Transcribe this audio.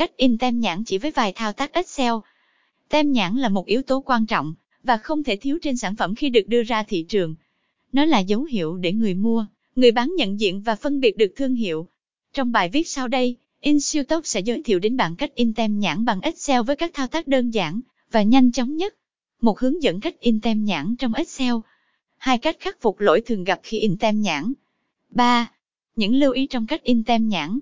Cách in tem nhãn chỉ với vài thao tác Excel. Tem nhãn là một yếu tố quan trọng và không thể thiếu trên sản phẩm khi được đưa ra thị trường. Nó là dấu hiệu để người mua, người bán nhận diện và phân biệt được thương hiệu. Trong bài viết sau đây, InSiêu sẽ giới thiệu đến bạn cách in tem nhãn bằng Excel với các thao tác đơn giản và nhanh chóng nhất. Một hướng dẫn cách in tem nhãn trong Excel. Hai cách khắc phục lỗi thường gặp khi in tem nhãn. 3. Những lưu ý trong cách in tem nhãn.